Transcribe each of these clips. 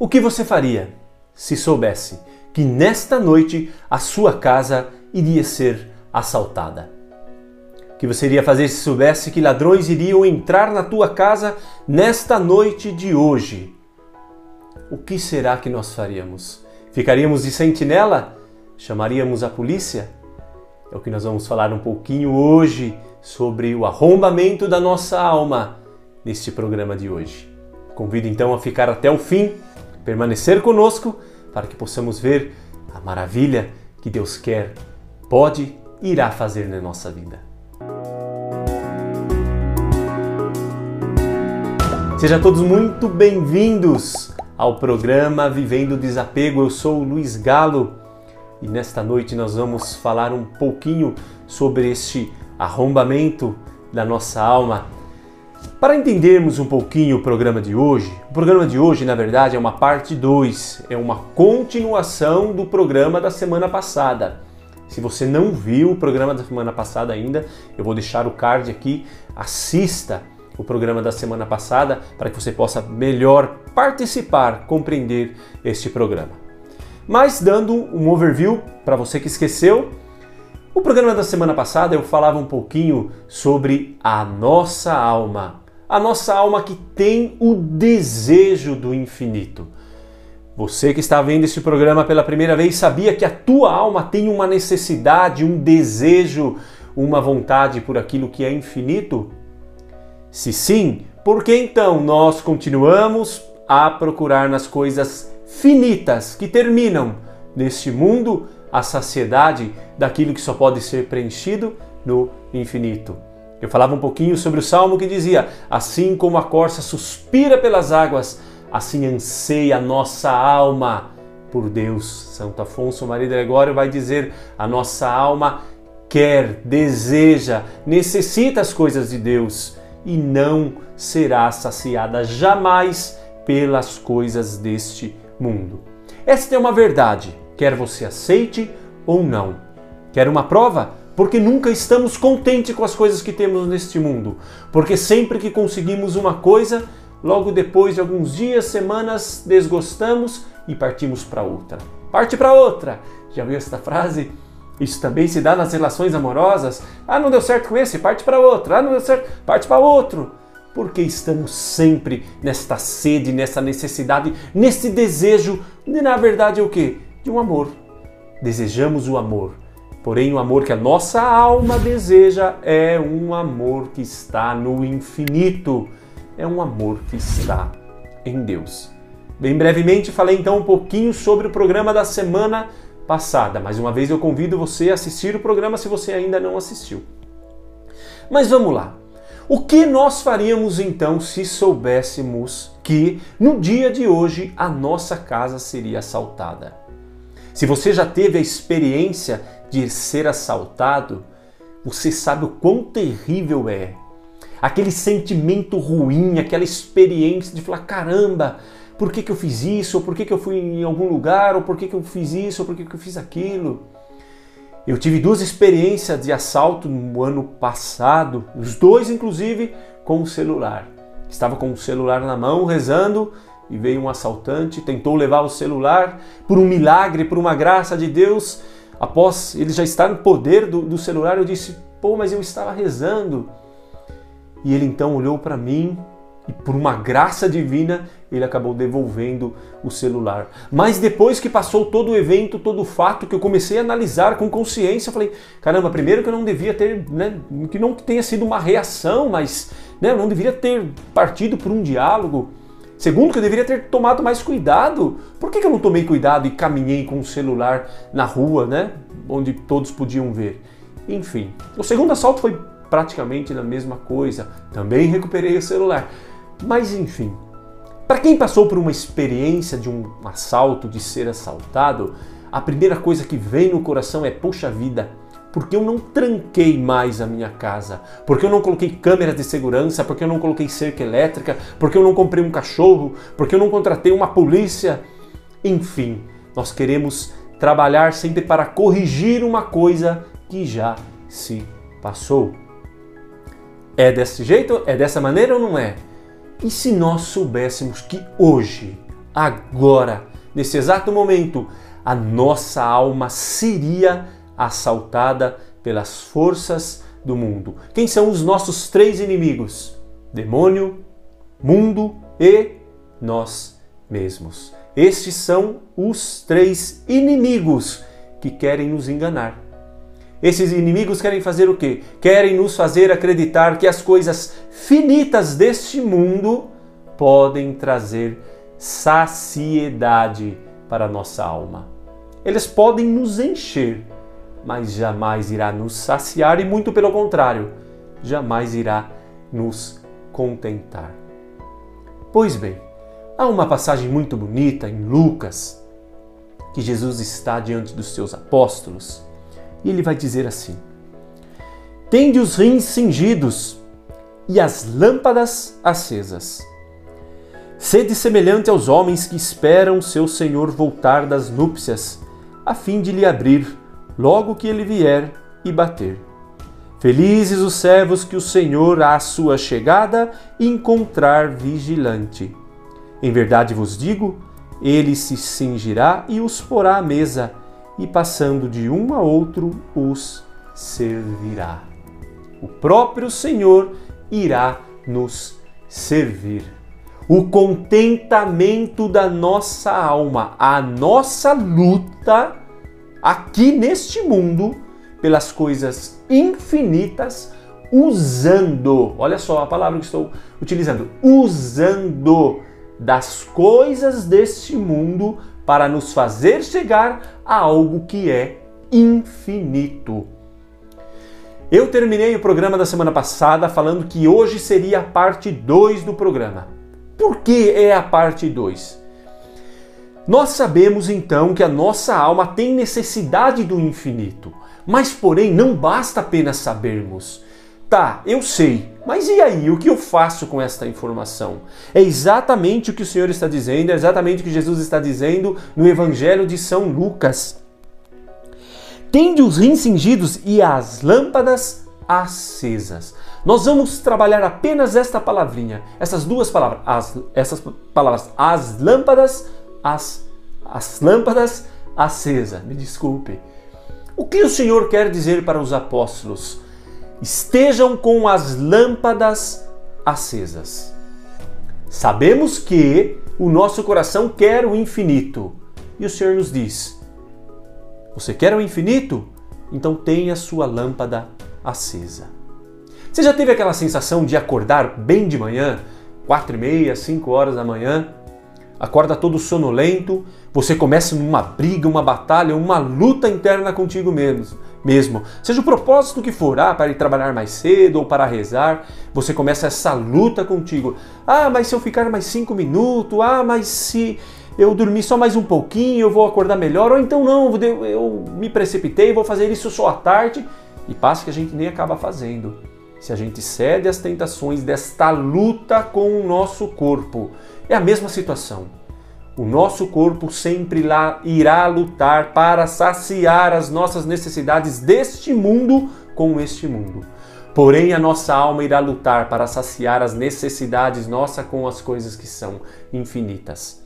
O que você faria se soubesse que nesta noite a sua casa iria ser assaltada? O que você iria fazer se soubesse que ladrões iriam entrar na tua casa nesta noite de hoje? O que será que nós faríamos? Ficaríamos de sentinela? Chamaríamos a polícia? É o que nós vamos falar um pouquinho hoje sobre o arrombamento da nossa alma neste programa de hoje. Convido então a ficar até o fim permanecer conosco para que possamos ver a maravilha que Deus quer, pode e irá fazer na nossa vida. Sejam todos muito bem-vindos ao programa Vivendo Desapego. Eu sou o Luiz Galo e nesta noite nós vamos falar um pouquinho sobre este arrombamento da nossa alma para entendermos um pouquinho o programa de hoje, o programa de hoje, na verdade, é uma parte 2, é uma continuação do programa da semana passada. Se você não viu o programa da semana passada ainda, eu vou deixar o card aqui, assista o programa da semana passada para que você possa melhor participar, compreender este programa. Mas dando um overview para você que esqueceu, o programa da semana passada eu falava um pouquinho sobre a nossa alma. A nossa alma que tem o desejo do infinito. Você que está vendo esse programa pela primeira vez sabia que a tua alma tem uma necessidade, um desejo, uma vontade por aquilo que é infinito? Se sim, por que então nós continuamos a procurar nas coisas finitas que terminam neste mundo a saciedade daquilo que só pode ser preenchido no infinito. Eu falava um pouquinho sobre o salmo que dizia: Assim como a corça suspira pelas águas, assim anseia a nossa alma por Deus. Santo Afonso Maria de Gregório vai dizer: A nossa alma quer, deseja, necessita as coisas de Deus e não será saciada jamais pelas coisas deste mundo. Esta é uma verdade quer você aceite ou não. Quer uma prova? Porque nunca estamos contentes com as coisas que temos neste mundo. Porque sempre que conseguimos uma coisa, logo depois de alguns dias, semanas, desgostamos e partimos para outra. Parte para outra. Já viu esta frase? Isso também se dá nas relações amorosas. Ah, não deu certo com esse, parte para outro. Ah, não deu certo, parte para outro. Porque estamos sempre nesta sede, nessa necessidade, nesse desejo de, na verdade, o que? De um amor. Desejamos o amor. Porém, o amor que a nossa alma deseja é um amor que está no infinito. É um amor que está em Deus. Bem brevemente falei então um pouquinho sobre o programa da semana passada. Mais uma vez eu convido você a assistir o programa se você ainda não assistiu. Mas vamos lá. O que nós faríamos então se soubéssemos que no dia de hoje a nossa casa seria assaltada? Se você já teve a experiência de ser assaltado, você sabe o quão terrível é. Aquele sentimento ruim, aquela experiência de falar: caramba, por que, que eu fiz isso? Ou por que, que eu fui em algum lugar? Ou por que, que eu fiz isso? Ou por que, que eu fiz aquilo? Eu tive duas experiências de assalto no ano passado, os dois inclusive com o celular. Estava com o celular na mão rezando e veio um assaltante, tentou levar o celular, por um milagre, por uma graça de Deus, após ele já estar no poder do, do celular, eu disse: pô, mas eu estava rezando. E ele então olhou para mim e, por uma graça divina, ele acabou devolvendo o celular. Mas depois que passou todo o evento, todo o fato, que eu comecei a analisar com consciência, falei: caramba, primeiro que eu não devia ter, né, que não tenha sido uma reação, mas né, eu não deveria ter partido por um diálogo. Segundo, que eu deveria ter tomado mais cuidado. Por que, eu não tomei cuidado e caminhei com o celular na rua, né? Onde todos podiam ver. Enfim, o segundo assalto foi praticamente a mesma coisa. Também recuperei o celular. Mas enfim, para quem passou por uma experiência de um assalto, de ser assaltado, a primeira coisa que vem no coração é: poxa vida, porque eu não tranquei mais a minha casa, porque eu não coloquei câmeras de segurança, porque eu não coloquei cerca elétrica, porque eu não comprei um cachorro, porque eu não contratei uma polícia. Enfim, nós queremos trabalhar sempre para corrigir uma coisa que já se passou. É desse jeito? É dessa maneira ou não é? E se nós soubéssemos que hoje agora, nesse exato momento, a nossa alma seria assaltada pelas forças do mundo. Quem são os nossos três inimigos? Demônio, mundo e nós mesmos. Estes são os três inimigos que querem nos enganar. Esses inimigos querem fazer o quê? Querem nos fazer acreditar que as coisas finitas deste mundo podem trazer saciedade para a nossa alma. Eles podem nos encher, mas jamais irá nos saciar e muito pelo contrário, jamais irá nos contentar. Pois bem, há uma passagem muito bonita em Lucas que Jesus está diante dos seus apóstolos e ele vai dizer assim: Tende os rins cingidos e as lâmpadas acesas. Sede semelhante aos homens que esperam seu senhor voltar das núpcias, a fim de lhe abrir logo que ele vier e bater. Felizes os servos que o Senhor, à sua chegada, encontrar vigilante. Em verdade vos digo, ele se cingirá e os porá à mesa, e passando de um a outro os servirá. O próprio Senhor irá nos servir. O contentamento da nossa alma, a nossa luta aqui neste mundo pelas coisas infinitas, usando, olha só a palavra que estou utilizando, usando das coisas deste mundo para nos fazer chegar a algo que é infinito. Eu terminei o programa da semana passada falando que hoje seria a parte 2 do programa. Por que é a parte 2? Nós sabemos então que a nossa alma tem necessidade do infinito, mas porém não basta apenas sabermos. Tá, eu sei, mas e aí? O que eu faço com esta informação? É exatamente o que o Senhor está dizendo, é exatamente o que Jesus está dizendo no Evangelho de São Lucas. Tende os rins cingidos e as lâmpadas acesas. Nós vamos trabalhar apenas esta palavrinha, essas duas palavras, as, essas palavras, as lâmpadas as, as lâmpadas acesas. Me desculpe. O que o Senhor quer dizer para os apóstolos? Estejam com as lâmpadas acesas. Sabemos que o nosso coração quer o infinito. E o Senhor nos diz: Você quer o infinito? Então tenha sua lâmpada acesa. Você já teve aquela sensação de acordar bem de manhã, quatro e meia, cinco horas da manhã, acorda todo sonolento, você começa numa briga, uma batalha, uma luta interna contigo mesmo. Mesmo, seja o propósito que for, ah, para ir trabalhar mais cedo ou para rezar, você começa essa luta contigo. Ah, mas se eu ficar mais cinco minutos, ah, mas se eu dormir só mais um pouquinho, eu vou acordar melhor, ou então não, eu me precipitei, vou fazer isso só à tarde, e passa que a gente nem acaba fazendo. Se a gente cede às tentações desta luta com o nosso corpo, é a mesma situação. O nosso corpo sempre lá irá lutar para saciar as nossas necessidades deste mundo com este mundo. Porém, a nossa alma irá lutar para saciar as necessidades nossas com as coisas que são infinitas.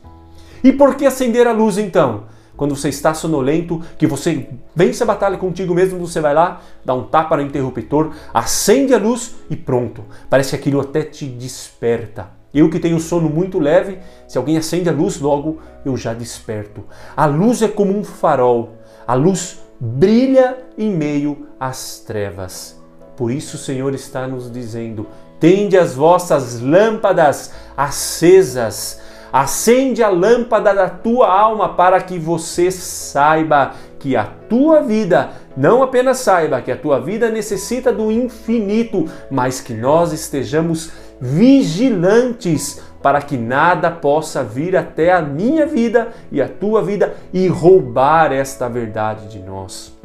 E por que acender a luz então? Quando você está sonolento, que você vence a batalha contigo mesmo, você vai lá, dá um tapa no interruptor, acende a luz e pronto. Parece que aquilo até te desperta. Eu que tenho sono muito leve, se alguém acende a luz, logo eu já desperto. A luz é como um farol. A luz brilha em meio às trevas. Por isso o Senhor está nos dizendo: tende as vossas lâmpadas acesas. Acende a lâmpada da tua alma para que você saiba que a tua vida, não apenas saiba que a tua vida necessita do infinito, mas que nós estejamos vigilantes para que nada possa vir até a minha vida e a tua vida e roubar esta verdade de nós.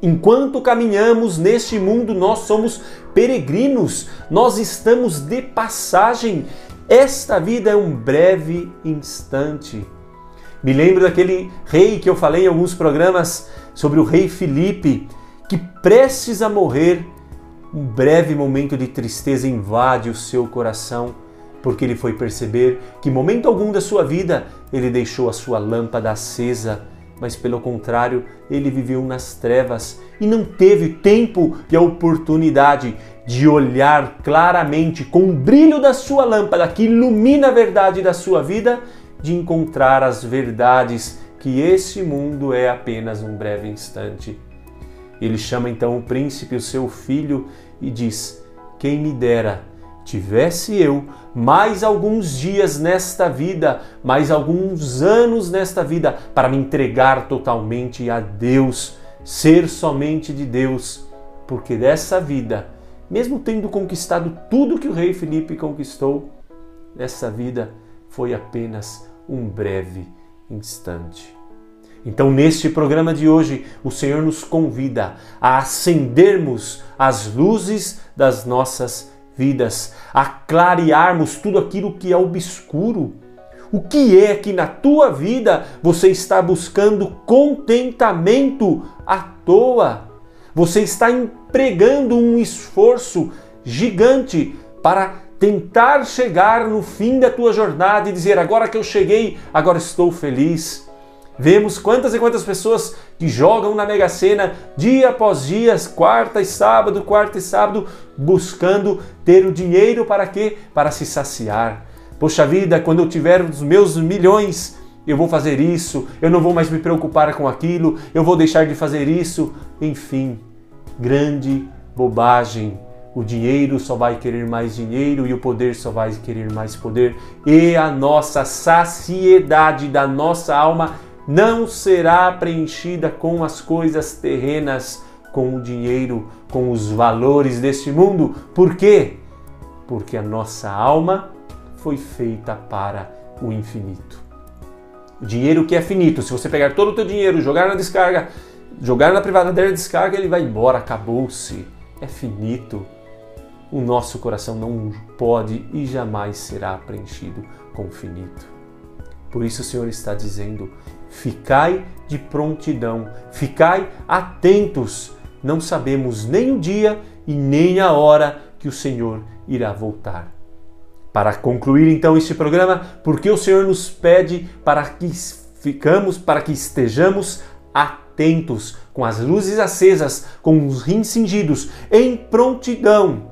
Enquanto caminhamos neste mundo, nós somos peregrinos, nós estamos de passagem. Esta vida é um breve instante. Me lembro daquele rei que eu falei em alguns programas sobre o rei Filipe, que prestes a morrer, um breve momento de tristeza invade o seu coração porque ele foi perceber que, momento algum da sua vida, ele deixou a sua lâmpada acesa, mas pelo contrário, ele viveu nas trevas e não teve tempo e a oportunidade de olhar claramente com o brilho da sua lâmpada que ilumina a verdade da sua vida, de encontrar as verdades que esse mundo é apenas um breve instante. Ele chama então o príncipe, o seu filho, e diz: Quem me dera tivesse eu mais alguns dias nesta vida, mais alguns anos nesta vida, para me entregar totalmente a Deus, ser somente de Deus, porque dessa vida, mesmo tendo conquistado tudo que o rei Felipe conquistou, essa vida foi apenas um breve instante. Então, neste programa de hoje, o Senhor nos convida a acendermos as luzes das nossas vidas, a clarearmos tudo aquilo que é obscuro. O que é que na tua vida você está buscando contentamento à toa? Você está empregando um esforço gigante para tentar chegar no fim da tua jornada e dizer: agora que eu cheguei, agora estou feliz. Vemos quantas e quantas pessoas que jogam na Mega Sena dia após dia, quarta e sábado, quarta e sábado, buscando ter o dinheiro para quê? Para se saciar. Poxa vida, quando eu tiver os meus milhões, eu vou fazer isso, eu não vou mais me preocupar com aquilo, eu vou deixar de fazer isso. Enfim, grande bobagem. O dinheiro só vai querer mais dinheiro e o poder só vai querer mais poder. E a nossa saciedade da nossa alma não será preenchida com as coisas terrenas, com o dinheiro, com os valores deste mundo. Por quê? Porque a nossa alma foi feita para o infinito. O dinheiro que é finito, se você pegar todo o teu dinheiro, jogar na descarga, jogar na privadeira de descarga, ele vai embora, acabou-se. É finito. O nosso coração não pode e jamais será preenchido com o finito. Por isso o Senhor está dizendo: Ficai de prontidão, ficai atentos. Não sabemos nem o dia e nem a hora que o Senhor irá voltar. Para concluir então este programa, porque o Senhor nos pede para que ficamos, para que estejamos atentos, com as luzes acesas, com os rins cingidos, em prontidão,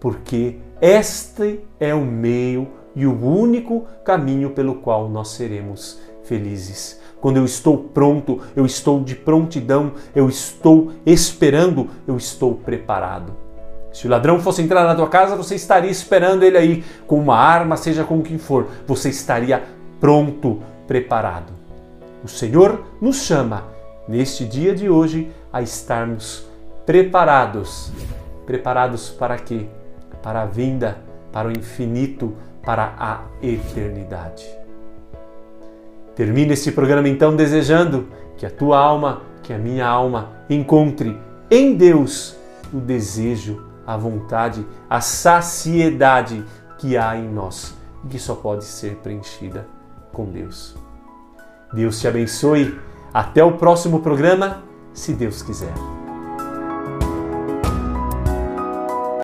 porque este é o meio e o único caminho pelo qual nós seremos felizes. Quando eu estou pronto, eu estou de prontidão, eu estou esperando, eu estou preparado. Se o ladrão fosse entrar na tua casa, você estaria esperando ele aí com uma arma, seja com o que for. Você estaria pronto, preparado. O Senhor nos chama neste dia de hoje a estarmos preparados. Preparados para quê? Para a vinda, para o infinito, para a eternidade. Termine esse programa então desejando que a tua alma, que a minha alma encontre em Deus o desejo, a vontade, a saciedade que há em nós e que só pode ser preenchida com Deus. Deus te abençoe. Até o próximo programa, se Deus quiser.